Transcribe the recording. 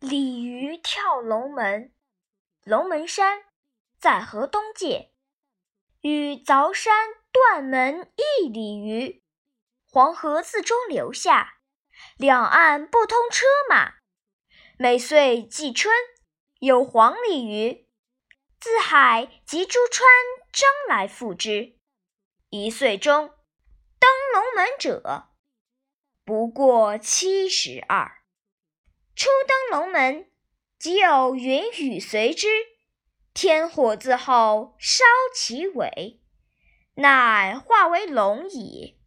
鲤鱼跳龙门，龙门山在河东界，与凿山断门一鲤鱼。黄河自中流下，两岸不通车马。每岁季春，有黄鲤鱼自海及诸川争来赴之。一岁中，登龙门者不过七十二。初登龙门，即有云雨随之，天火自后烧其尾，乃化为龙矣。